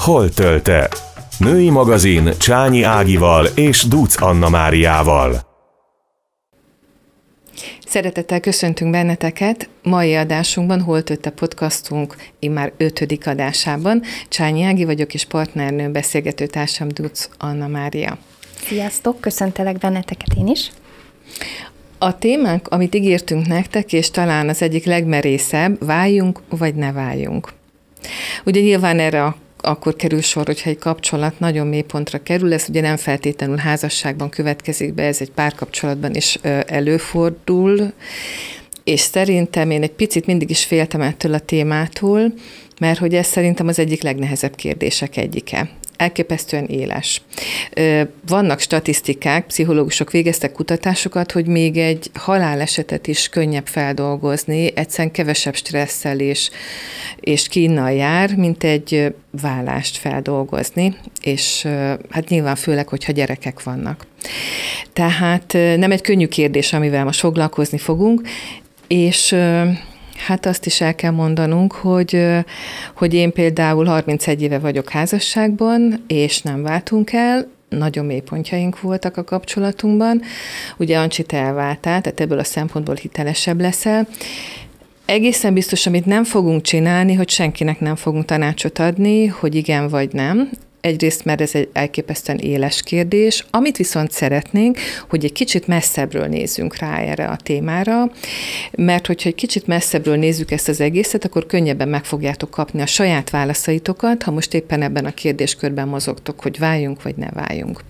Hol tölte? Női magazin Csányi Ágival és Duc Anna Máriával. Szeretettel köszöntünk benneteket. Mai adásunkban Hol a podcastunk immár ötödik adásában. Csányi Ági vagyok, és partnernő beszélgető társam Duc Anna Mária. Sziasztok, köszöntelek benneteket én is. A témánk, amit ígértünk nektek, és talán az egyik legmerészebb, váljunk vagy ne váljunk. Ugye nyilván erre a akkor kerül sor, hogyha egy kapcsolat nagyon mély pontra kerül, ez ugye nem feltétlenül házasságban következik be, ez egy párkapcsolatban is előfordul, és szerintem én egy picit mindig is féltem ettől a témától, mert hogy ez szerintem az egyik legnehezebb kérdések egyike elképesztően éles. Vannak statisztikák, pszichológusok végeztek kutatásokat, hogy még egy halálesetet is könnyebb feldolgozni, egyszerűen kevesebb stresszel és, és kínnal jár, mint egy vállást feldolgozni, és hát nyilván főleg, hogyha gyerekek vannak. Tehát nem egy könnyű kérdés, amivel most foglalkozni fogunk, és Hát azt is el kell mondanunk, hogy, hogy én például 31 éve vagyok házasságban, és nem váltunk el, nagyon mély pontjaink voltak a kapcsolatunkban. Ugye Ancsi, te elváltál, tehát ebből a szempontból hitelesebb leszel. Egészen biztos, amit nem fogunk csinálni, hogy senkinek nem fogunk tanácsot adni, hogy igen vagy nem. Egyrészt, mert ez egy elképesztően éles kérdés, amit viszont szeretnénk, hogy egy kicsit messzebbről nézzünk rá erre a témára, mert hogyha egy kicsit messzebbről nézzük ezt az egészet, akkor könnyebben meg fogjátok kapni a saját válaszaitokat, ha most éppen ebben a kérdéskörben mozogtok, hogy váljunk vagy ne váljunk.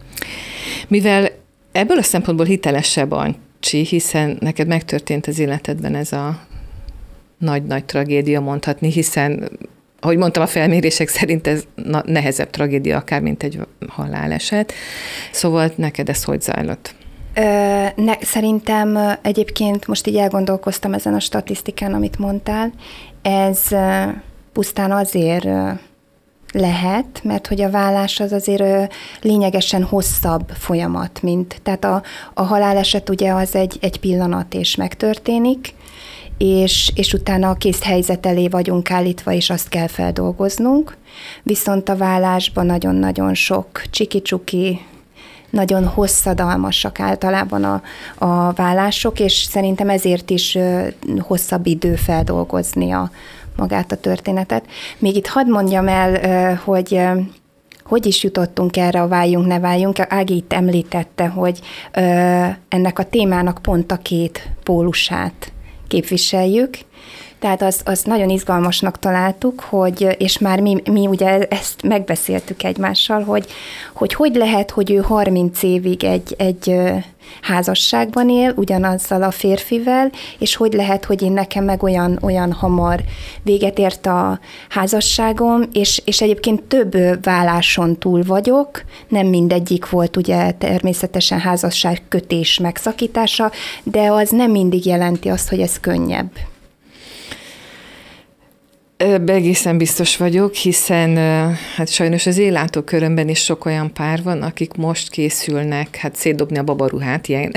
Mivel ebből a szempontból hitelesebb Ancsi, hiszen neked megtörtént az életedben ez a nagy-nagy tragédia mondhatni, hiszen ahogy mondtam, a felmérések szerint ez nehezebb tragédia akár, mint egy haláleset. Szóval neked ez hogy zajlott? Ne, szerintem egyébként most így elgondolkoztam ezen a statisztikán, amit mondtál. Ez pusztán azért lehet, mert hogy a vállás az azért lényegesen hosszabb folyamat, mint, tehát a, a haláleset ugye az egy, egy pillanat és megtörténik, és, és utána a kész helyzet elé vagyunk állítva, és azt kell feldolgoznunk. Viszont a vállásban nagyon-nagyon sok csiki-csuki, nagyon hosszadalmasak általában a, a vállások, és szerintem ezért is hosszabb idő feldolgozni a, magát a történetet. Még itt hadd mondjam el, hogy hogy is jutottunk erre a váljunk, ne váljunk. Ági itt említette, hogy ennek a témának pont a két pólusát képviseljük, tehát azt az nagyon izgalmasnak találtuk, hogy, és már mi, mi ugye ezt megbeszéltük egymással, hogy, hogy hogy lehet, hogy ő 30 évig egy, egy házasságban él, ugyanazzal a férfivel, és hogy lehet, hogy én nekem meg olyan, olyan hamar véget ért a házasságom, és, és egyébként több válláson túl vagyok, nem mindegyik volt ugye természetesen házasság kötés megszakítása, de az nem mindig jelenti azt, hogy ez könnyebb. Ebben egészen biztos vagyok, hiszen hát sajnos az körömben is sok olyan pár van, akik most készülnek hát szétdobni a babaruhát, ilyen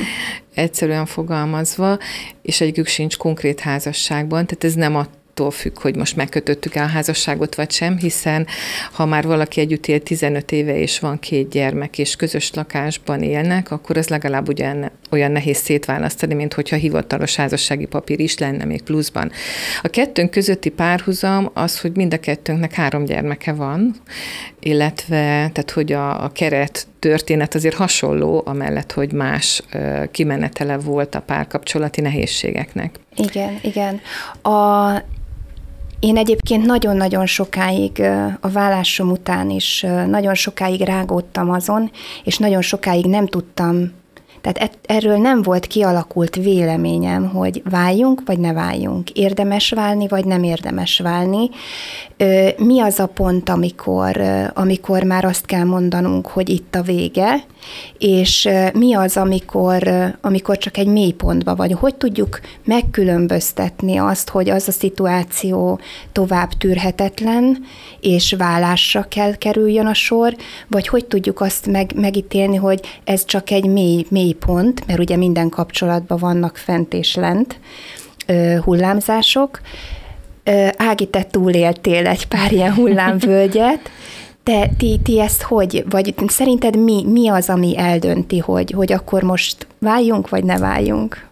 egyszerűen fogalmazva, és egyikük sincs konkrét házasságban, tehát ez nem a attól függ, hogy most megkötöttük el a házasságot vagy sem, hiszen ha már valaki együtt él 15 éve és van két gyermek, és közös lakásban élnek, akkor az legalább ugyan olyan nehéz szétválasztani, mint hogyha hivatalos házassági papír is lenne még pluszban. A kettőnk közötti párhuzam az, hogy mind a kettőnknek három gyermeke van, illetve tehát, hogy a, a keret történet azért hasonló, amellett, hogy más ö, kimenetele volt a párkapcsolati nehézségeknek. Igen, igen. A, én egyébként nagyon-nagyon sokáig a vállásom után is nagyon sokáig rágódtam azon, és nagyon sokáig nem tudtam tehát erről nem volt kialakult véleményem, hogy váljunk, vagy ne váljunk. Érdemes válni, vagy nem érdemes válni. Mi az a pont, amikor, amikor már azt kell mondanunk, hogy itt a vége, és mi az, amikor, amikor csak egy mélypontba vagy. Hogy tudjuk megkülönböztetni azt, hogy az a szituáció tovább tűrhetetlen, és vállásra kell kerüljön a sor, vagy hogy tudjuk azt meg, megítélni, hogy ez csak egy mély, mély pont, mert ugye minden kapcsolatban vannak fent és lent hullámzások, Ági, te túléltél egy pár ilyen hullámvölgyet, te, ti, ti ezt hogy, vagy szerinted mi, mi az, ami eldönti, hogy, hogy akkor most váljunk, vagy ne váljunk?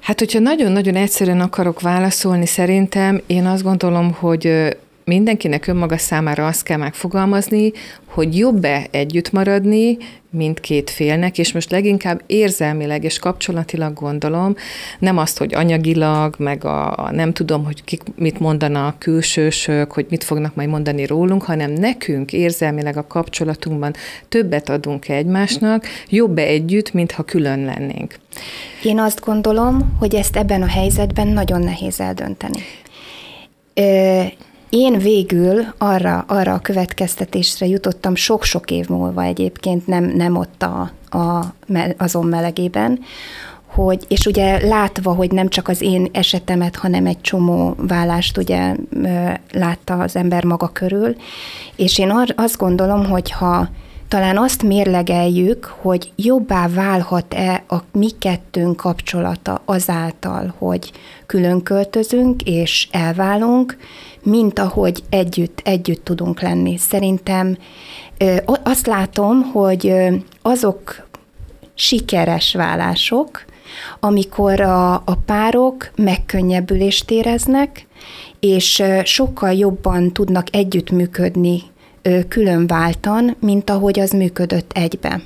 Hát, hogyha nagyon-nagyon egyszerűen akarok válaszolni, szerintem én azt gondolom, hogy mindenkinek önmaga számára azt kell megfogalmazni, hogy jobb-e együtt maradni mindkét félnek, és most leginkább érzelmileg és kapcsolatilag gondolom, nem azt, hogy anyagilag, meg a, a nem tudom, hogy kik mit mondanak külsősök, hogy mit fognak majd mondani rólunk, hanem nekünk érzelmileg a kapcsolatunkban többet adunk egymásnak, jobb-e együtt, mintha külön lennénk. Én azt gondolom, hogy ezt ebben a helyzetben nagyon nehéz eldönteni. Ö, én végül arra, arra a következtetésre jutottam sok-sok év múlva egyébként, nem, nem ott a, a, azon melegében, hogy, és ugye látva, hogy nem csak az én esetemet, hanem egy csomó vállást ugye látta az ember maga körül, és én azt gondolom, hogy ha talán azt mérlegeljük, hogy jobbá válhat-e a mi kettőnk kapcsolata azáltal, hogy külön költözünk és elválunk, mint ahogy együtt, együtt tudunk lenni. Szerintem azt látom, hogy azok sikeres vállások, amikor a, a párok megkönnyebbülést éreznek, és sokkal jobban tudnak együttműködni külön váltan, mint ahogy az működött egybe.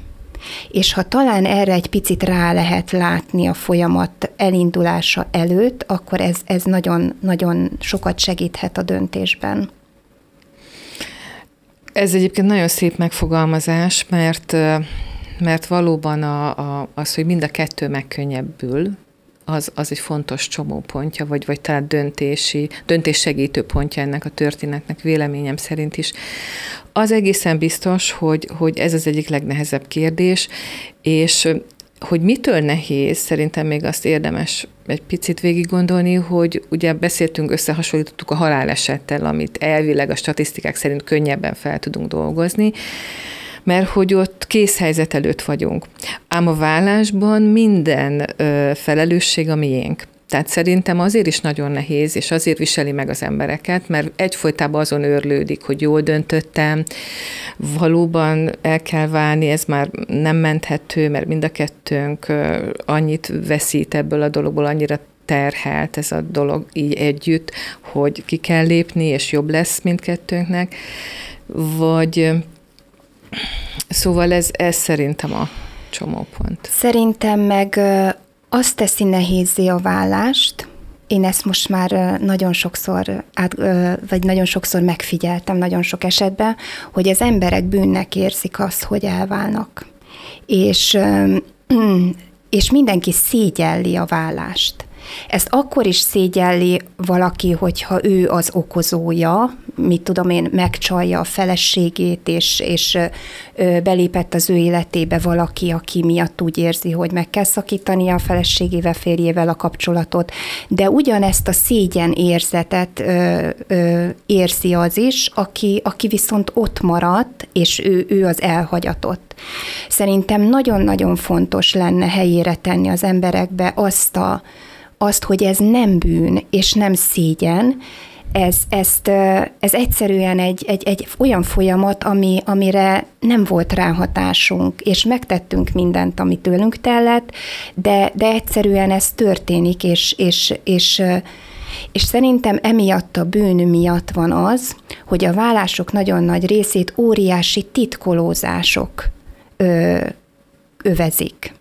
És ha talán erre egy picit rá lehet látni a folyamat elindulása előtt, akkor ez, ez nagyon, nagyon sokat segíthet a döntésben. Ez egyébként nagyon szép megfogalmazás, mert mert valóban a, a, az, hogy mind a kettő megkönnyebbül, az, az egy fontos csomópontja, vagy, vagy talán döntési, döntéssegítő pontja ennek a történetnek véleményem szerint is. Az egészen biztos, hogy, hogy ez az egyik legnehezebb kérdés, és hogy mitől nehéz, szerintem még azt érdemes egy picit végig gondolni, hogy ugye beszéltünk, összehasonlítottuk a halálesettel, amit elvileg a statisztikák szerint könnyebben fel tudunk dolgozni, mert hogy ott készhelyzet előtt vagyunk. Ám a vállásban minden ö, felelősség a miénk. Tehát szerintem azért is nagyon nehéz, és azért viseli meg az embereket, mert egyfolytában azon őrlődik, hogy jól döntöttem, valóban el kell válni, ez már nem menthető, mert mind a kettőnk annyit veszít ebből a dologból, annyira terhelt ez a dolog így együtt, hogy ki kell lépni, és jobb lesz mindkettőnknek, vagy Szóval ez, ez szerintem a csomópont. Szerintem meg azt teszi nehézé a vállást, én ezt most már nagyon sokszor, át, vagy nagyon sokszor megfigyeltem, nagyon sok esetben, hogy az emberek bűnnek érzik azt, hogy elválnak. És, és mindenki szégyelli a vállást. Ezt akkor is szégyelli valaki, hogyha ő az okozója, mit tudom én, megcsalja a feleségét, és, és belépett az ő életébe valaki, aki miatt úgy érzi, hogy meg kell szakítani a feleségével, férjével a kapcsolatot, de ugyanezt a szégyen érzetet ö, ö, érzi az is, aki, aki viszont ott maradt, és ő, ő az elhagyatott. Szerintem nagyon-nagyon fontos lenne helyére tenni az emberekbe azt a azt, hogy ez nem bűn és nem szégyen, ez, ezt, ez egyszerűen egy, egy, egy olyan folyamat, ami, amire nem volt ráhatásunk, és megtettünk mindent, amit tőlünk tellett, de, de egyszerűen ez történik, és, és, és, és szerintem emiatt a bűn miatt van az, hogy a vállások nagyon nagy részét óriási titkolózások ö, övezik.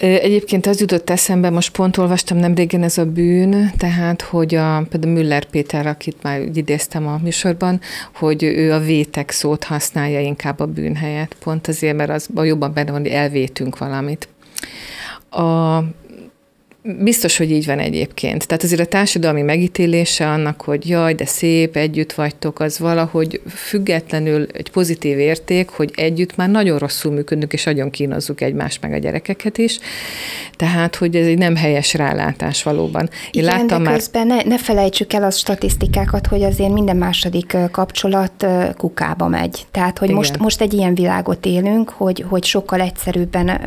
Egyébként az jutott eszembe, most pont olvastam nem régen ez a bűn, tehát, hogy a, például Müller Péter, akit már idéztem a műsorban, hogy ő a vétek szót használja inkább a bűn helyett, pont azért, mert az jobban benne van, hogy elvétünk valamit. A Biztos, hogy így van egyébként. Tehát azért a társadalmi megítélése annak, hogy jaj, de szép, együtt vagytok, az valahogy függetlenül egy pozitív érték, hogy együtt már nagyon rosszul működünk, és nagyon kínozzuk egymást meg a gyerekeket is. Tehát, hogy ez egy nem helyes rálátás valóban. Én Igen, láttam de közben már... ne, ne felejtsük el a statisztikákat, hogy azért minden második kapcsolat kukába megy. Tehát, hogy most, most egy ilyen világot élünk, hogy, hogy sokkal egyszerűbben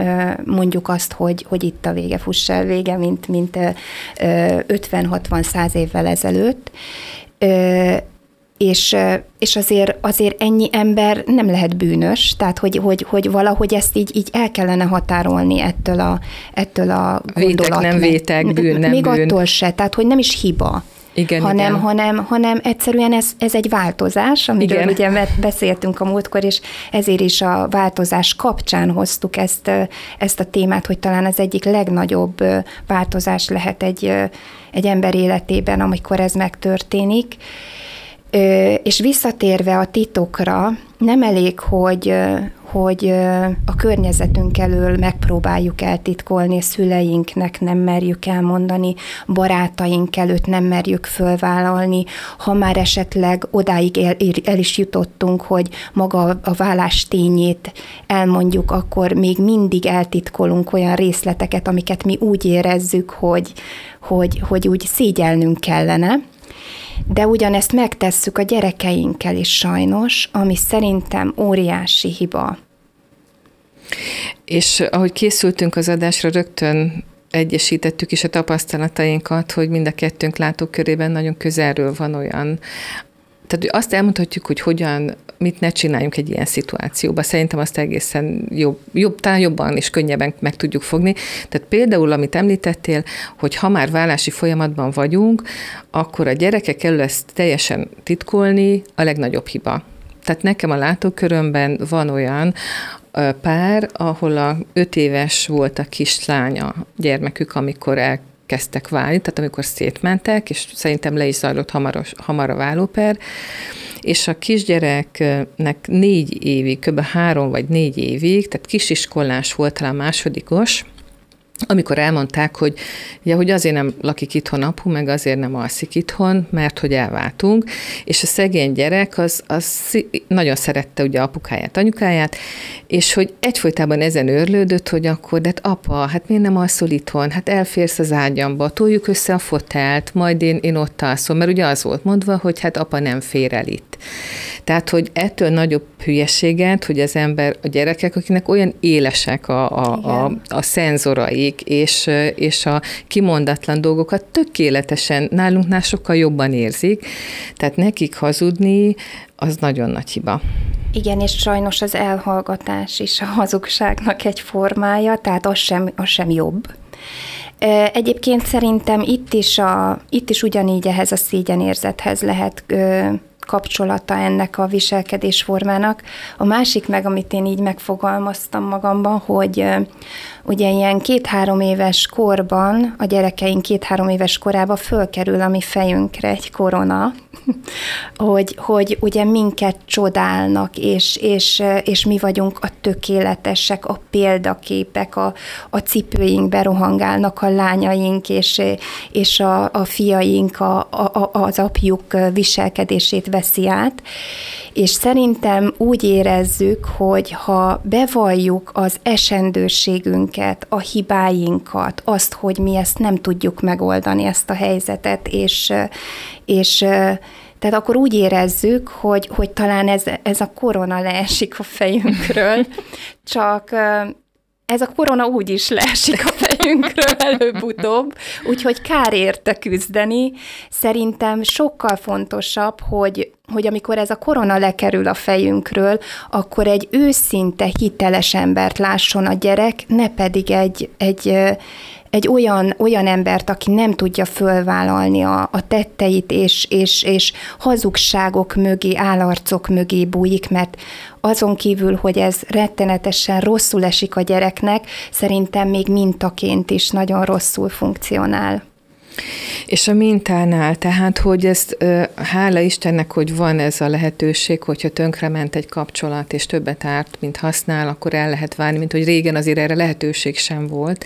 mondjuk azt, hogy, hogy itt a vége, fuss el, vége, mint, mint 50-60-100 évvel ezelőtt és, és azért, azért ennyi ember nem lehet bűnös, tehát hogy, hogy, hogy valahogy ezt így, így el kellene határolni ettől a, ettől a gondolat. Vétek, nem vétek, bűn, nem Még bűn. attól se, tehát hogy nem is hiba. Igen, hanem, igen. hanem, hanem egyszerűen ez, ez egy változás, amiről igen. ugye beszéltünk a múltkor, és ezért is a változás kapcsán hoztuk ezt, ezt a témát, hogy talán az egyik legnagyobb változás lehet egy, egy ember életében, amikor ez megtörténik. És visszatérve a titokra, nem elég, hogy, hogy a környezetünk elől megpróbáljuk eltitkolni, szüleinknek nem merjük elmondani, barátaink előtt nem merjük fölvállalni, ha már esetleg odáig el, el is jutottunk, hogy maga a vállás tényét elmondjuk, akkor még mindig eltitkolunk olyan részleteket, amiket mi úgy érezzük, hogy, hogy, hogy úgy szégyelnünk kellene de ugyanezt megtesszük a gyerekeinkkel is sajnos, ami szerintem óriási hiba. És ahogy készültünk az adásra, rögtön egyesítettük is a tapasztalatainkat, hogy mind a kettőnk látókörében nagyon közelről van olyan, tehát azt elmondhatjuk, hogy hogyan, mit ne csináljunk egy ilyen szituációban. Szerintem azt egészen jobb, jobb, talán jobban és könnyebben meg tudjuk fogni. Tehát például, amit említettél, hogy ha már vállási folyamatban vagyunk, akkor a gyerekek elől ezt teljesen titkolni a legnagyobb hiba. Tehát nekem a látókörömben van olyan, pár, ahol a öt éves volt a kislánya gyermekük, amikor el kezdtek válni, tehát amikor szétmentek, és szerintem le is zajlott hamaros, hamar a vállóper, és a kisgyereknek négy évig, kb. három vagy négy évig, tehát kisiskolás volt, talán másodikos, amikor elmondták, hogy, ja, hogy azért nem lakik itthon apu, meg azért nem alszik itthon, mert hogy elváltunk, és a szegény gyerek az, az nagyon szerette ugye apukáját, anyukáját, és hogy egyfolytában ezen őrlődött, hogy akkor, de hát apa, hát miért nem alszol itthon? Hát elférsz az ágyamba, toljuk össze a fotelt, majd én, én ott alszom, mert ugye az volt mondva, hogy hát apa nem fér el itt. Tehát, hogy ettől nagyobb hülyeséget, hogy az ember, a gyerekek, akinek olyan élesek a, a, a, a szenzoraik, és, és a kimondatlan dolgokat tökéletesen, nálunknál sokkal jobban érzik, tehát nekik hazudni, az nagyon nagy hiba. Igen, és sajnos az elhallgatás is a hazugságnak egy formája, tehát az sem, az sem jobb. Egyébként szerintem itt is, a, itt is ugyanígy ehhez a szégyenérzethez lehet kapcsolata ennek a viselkedésformának. A másik meg, amit én így megfogalmaztam magamban, hogy ugye ilyen két-három éves korban, a gyerekeink két-három éves korában fölkerül a mi fejünkre egy korona, hogy, hogy ugye minket csodálnak, és, és, és mi vagyunk a tökéletesek, a példaképek, a, a cipőinkbe rohangálnak a lányaink, és, és a, a fiaink a, a, az apjuk viselkedését veszi át, és szerintem úgy érezzük, hogy ha bevalljuk az esendőségünket, a hibáinkat, azt, hogy mi ezt nem tudjuk megoldani, ezt a helyzetet, és, és tehát akkor úgy érezzük, hogy, hogy talán ez, ez a korona leesik a fejünkről, csak ez a korona úgy is leesik a fejünkről előbb-utóbb, úgyhogy kár érte küzdeni. Szerintem sokkal fontosabb, hogy, hogy amikor ez a korona lekerül a fejünkről, akkor egy őszinte, hiteles embert lásson a gyerek, ne pedig egy, egy, egy olyan, olyan embert, aki nem tudja fölvállalni a, a tetteit, és, és, és hazugságok mögé, állarcok mögé bújik, mert azon kívül, hogy ez rettenetesen rosszul esik a gyereknek, szerintem még mintaként is nagyon rosszul funkcionál. És a mintánál, tehát, hogy ezt hála Istennek, hogy van ez a lehetőség, hogyha tönkrement egy kapcsolat, és többet árt, mint használ, akkor el lehet várni, mint hogy régen azért erre lehetőség sem volt.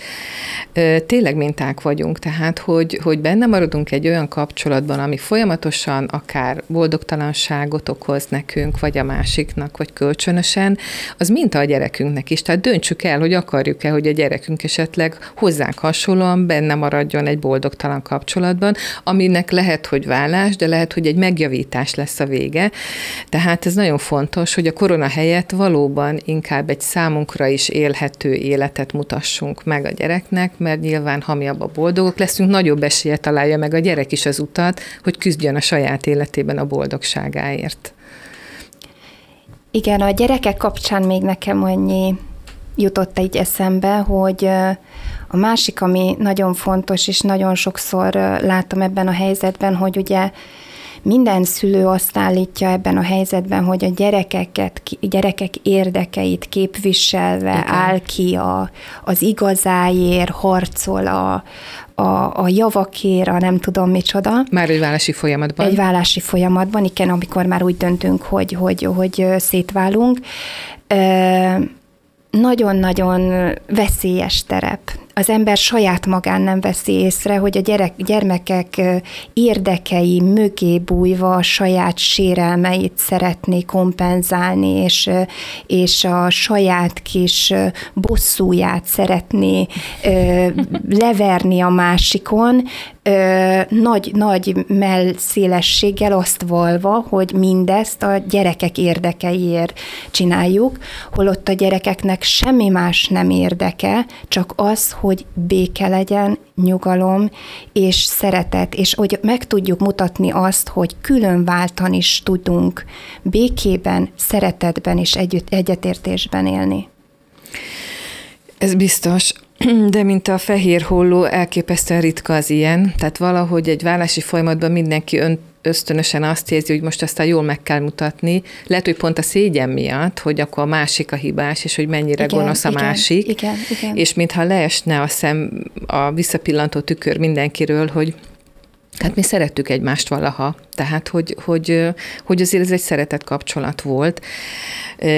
Tényleg minták vagyunk, tehát, hogy, hogy benne maradunk egy olyan kapcsolatban, ami folyamatosan akár boldogtalanságot okoz nekünk, vagy a másiknak, vagy kölcsönösen, az minta a gyerekünknek is. Tehát döntsük el, hogy akarjuk-e, hogy a gyerekünk esetleg hozzánk hasonlóan benne maradjon egy boldogtalan kapcsolat, kapcsolatban, aminek lehet, hogy vállás, de lehet, hogy egy megjavítás lesz a vége. Tehát ez nagyon fontos, hogy a korona helyett valóban inkább egy számunkra is élhető életet mutassunk meg a gyereknek, mert nyilván, ha mi abban boldogok leszünk, nagyobb esélye találja meg a gyerek is az utat, hogy küzdjön a saját életében a boldogságáért. Igen, a gyerekek kapcsán még nekem annyi jutott egy eszembe, hogy a másik, ami nagyon fontos, és nagyon sokszor látom ebben a helyzetben, hogy ugye minden szülő azt állítja ebben a helyzetben, hogy a gyerekeket, gyerekek érdekeit képviselve Igen. áll ki a, az igazáért, harcol a, a, a javakért, a nem tudom micsoda. Már egy vállási folyamatban. Egy vállási folyamatban, igen, amikor már úgy döntünk, hogy, hogy, hogy szétválunk nagyon-nagyon veszélyes terep. Az ember saját magán nem veszi észre, hogy a gyerek, gyermekek érdekei mögé bújva a saját sérelmeit szeretné kompenzálni, és, és a saját kis bosszúját szeretné leverni a másikon, nagy, nagy mellszélességgel azt valva, hogy mindezt a gyerekek érdekeiért csináljuk, holott a gyerekeknek semmi más nem érdeke, csak az, hogy béke legyen, nyugalom és szeretet, és hogy meg tudjuk mutatni azt, hogy külön váltan is tudunk békében, szeretetben és együtt, egyetértésben élni. Ez biztos. De mint a fehér holló, elképesztően ritka az ilyen, tehát valahogy egy vállási folyamatban mindenki ön, ösztönösen azt érzi, hogy most aztán jól meg kell mutatni. Lehet, hogy pont a szégyen miatt, hogy akkor a másik a hibás, és hogy mennyire igen, gonosz a igen, másik. Igen, igen. És mintha leesne a szem, a visszapillantó tükör mindenkiről, hogy Hát mi szerettük egymást valaha, tehát hogy, hogy, hogy azért ez egy szeretett kapcsolat volt,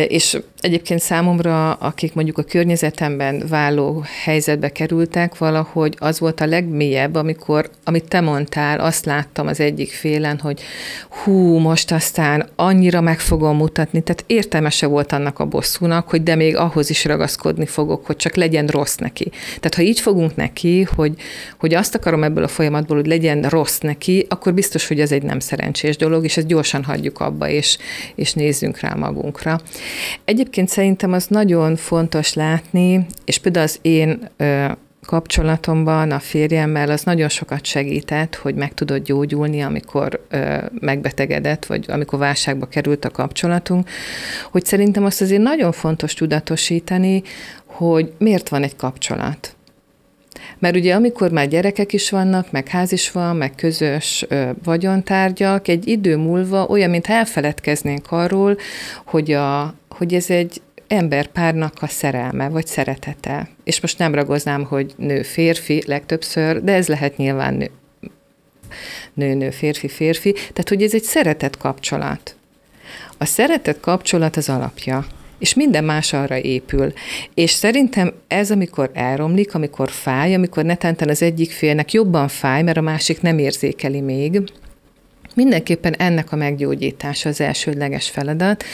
és egyébként számomra, akik mondjuk a környezetemben váló helyzetbe kerültek, valahogy az volt a legmélyebb, amikor, amit te mondtál, azt láttam az egyik félen, hogy hú, most aztán annyira meg fogom mutatni, tehát értelmese volt annak a bosszúnak, hogy de még ahhoz is ragaszkodni fogok, hogy csak legyen rossz neki. Tehát ha így fogunk neki, hogy, hogy azt akarom ebből a folyamatból, hogy legyen rossz neki, akkor biztos, hogy ez egy nem szerencsés dolog, és ezt gyorsan hagyjuk abba, és, és nézzünk rá magunkra. Egyébként szerintem az nagyon fontos látni, és például az én kapcsolatomban a férjemmel az nagyon sokat segített, hogy meg tudott gyógyulni, amikor ö, megbetegedett, vagy amikor válságba került a kapcsolatunk, hogy szerintem azt azért nagyon fontos tudatosítani, hogy miért van egy kapcsolat. Mert ugye amikor már gyerekek is vannak, meg ház is van, meg közös ö, vagyontárgyak, egy idő múlva olyan, mint elfeledkeznénk arról, hogy, a, hogy ez egy emberpárnak a szerelme, vagy szeretete. És most nem ragoznám, hogy nő-férfi legtöbbször, de ez lehet nyilván nő, nő-nő, férfi-férfi. Tehát, hogy ez egy szeretet kapcsolat. A szeretet kapcsolat az alapja és minden más arra épül. És szerintem ez, amikor elromlik, amikor fáj, amikor netánten az egyik félnek jobban fáj, mert a másik nem érzékeli még, Mindenképpen ennek a meggyógyítása az elsődleges feladat,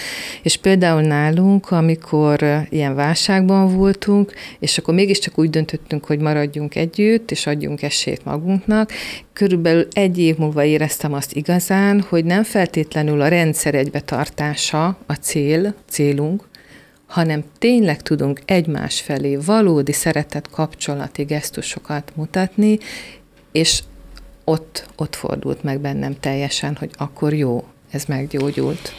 és például nálunk, amikor ilyen válságban voltunk, és akkor mégiscsak úgy döntöttünk, hogy maradjunk együtt, és adjunk esélyt magunknak, körülbelül egy év múlva éreztem azt igazán, hogy nem feltétlenül a rendszer egybetartása a cél, célunk, hanem tényleg tudunk egymás felé valódi szeretett kapcsolati gesztusokat mutatni, és ott, ott fordult meg bennem teljesen, hogy akkor jó, ez meggyógyult.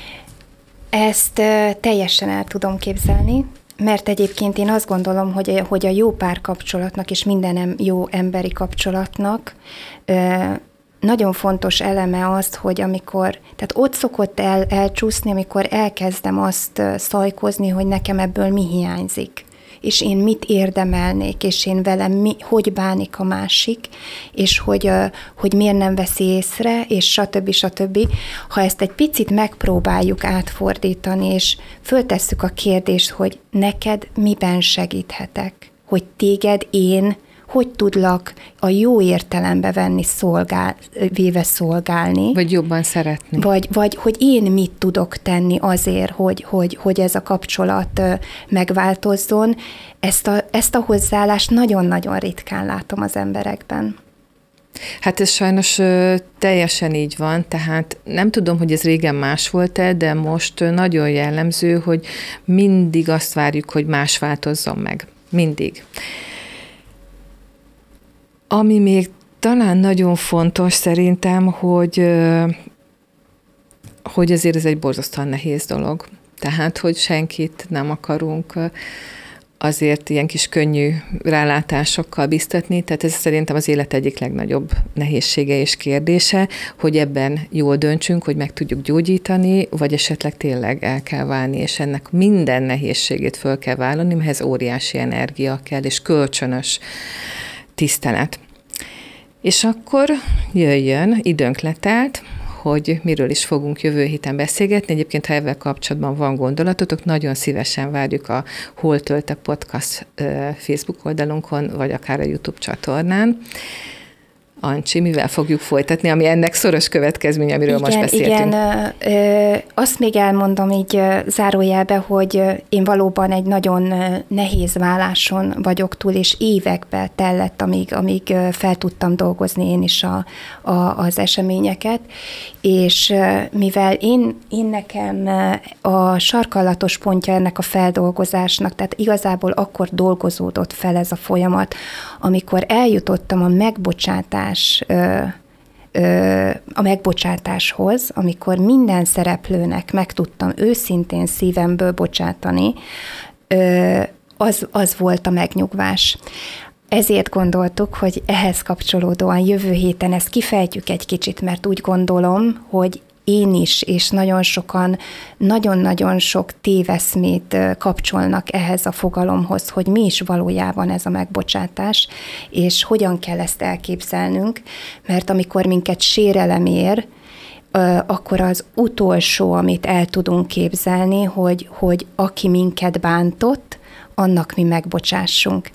Ezt teljesen el tudom képzelni, mert egyébként én azt gondolom, hogy, hogy a jó párkapcsolatnak és minden jó emberi kapcsolatnak nagyon fontos eleme azt, hogy amikor, tehát ott szokott el, elcsúszni, amikor elkezdem azt szajkozni, hogy nekem ebből mi hiányzik és én mit érdemelnék, és én velem mi, hogy bánik a másik, és hogy, hogy miért nem veszi észre, és stb. stb. Ha ezt egy picit megpróbáljuk átfordítani, és föltesszük a kérdést, hogy neked miben segíthetek, hogy téged én hogy tudlak a jó értelembe venni, szolgál, véve szolgálni. Vagy jobban szeretni. Vagy, vagy hogy én mit tudok tenni azért, hogy, hogy, hogy ez a kapcsolat megváltozzon. Ezt a, ezt a hozzáállást nagyon-nagyon ritkán látom az emberekben. Hát ez sajnos teljesen így van, tehát nem tudom, hogy ez régen más volt-e, de most nagyon jellemző, hogy mindig azt várjuk, hogy más változzon meg. Mindig. Ami még talán nagyon fontos szerintem, hogy, hogy azért ez egy borzasztóan nehéz dolog. Tehát, hogy senkit nem akarunk azért ilyen kis könnyű rálátásokkal biztatni, tehát ez szerintem az élet egyik legnagyobb nehézsége és kérdése, hogy ebben jól döntsünk, hogy meg tudjuk gyógyítani, vagy esetleg tényleg el kell válni, és ennek minden nehézségét föl kell vállalni, mert ez óriási energia kell, és kölcsönös tisztelet. És akkor jöjjön, időnk letelt, hogy miről is fogunk jövő héten beszélgetni. Egyébként, ha ezzel kapcsolatban van gondolatotok, nagyon szívesen várjuk a Hol Tölte Podcast Facebook oldalunkon, vagy akár a YouTube csatornán. Ancsi, mivel fogjuk folytatni, ami ennek szoros következménye, amiről igen, most beszéltünk. Igen, ö, azt még elmondom így zárójelbe, hogy én valóban egy nagyon nehéz válláson vagyok túl, és évekbe tellett, amíg, amíg fel tudtam dolgozni én is a, a, az eseményeket, és mivel én, én nekem a sarkallatos pontja ennek a feldolgozásnak, tehát igazából akkor dolgozódott fel ez a folyamat, amikor eljutottam a megbocsátás a megbocsátáshoz, amikor minden szereplőnek meg tudtam őszintén szívemből bocsátani, az, az volt a megnyugvás. Ezért gondoltuk, hogy ehhez kapcsolódóan jövő héten ezt kifejtjük egy kicsit, mert úgy gondolom, hogy én is, és nagyon sokan nagyon-nagyon sok téveszmét kapcsolnak ehhez a fogalomhoz, hogy mi is valójában ez a megbocsátás, és hogyan kell ezt elképzelnünk, mert amikor minket sérelem ér, akkor az utolsó, amit el tudunk képzelni, hogy, hogy aki minket bántott, annak mi megbocsássunk.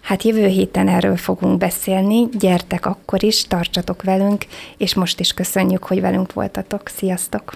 Hát jövő héten erről fogunk beszélni, gyertek akkor is, tartsatok velünk, és most is köszönjük, hogy velünk voltatok. Sziasztok!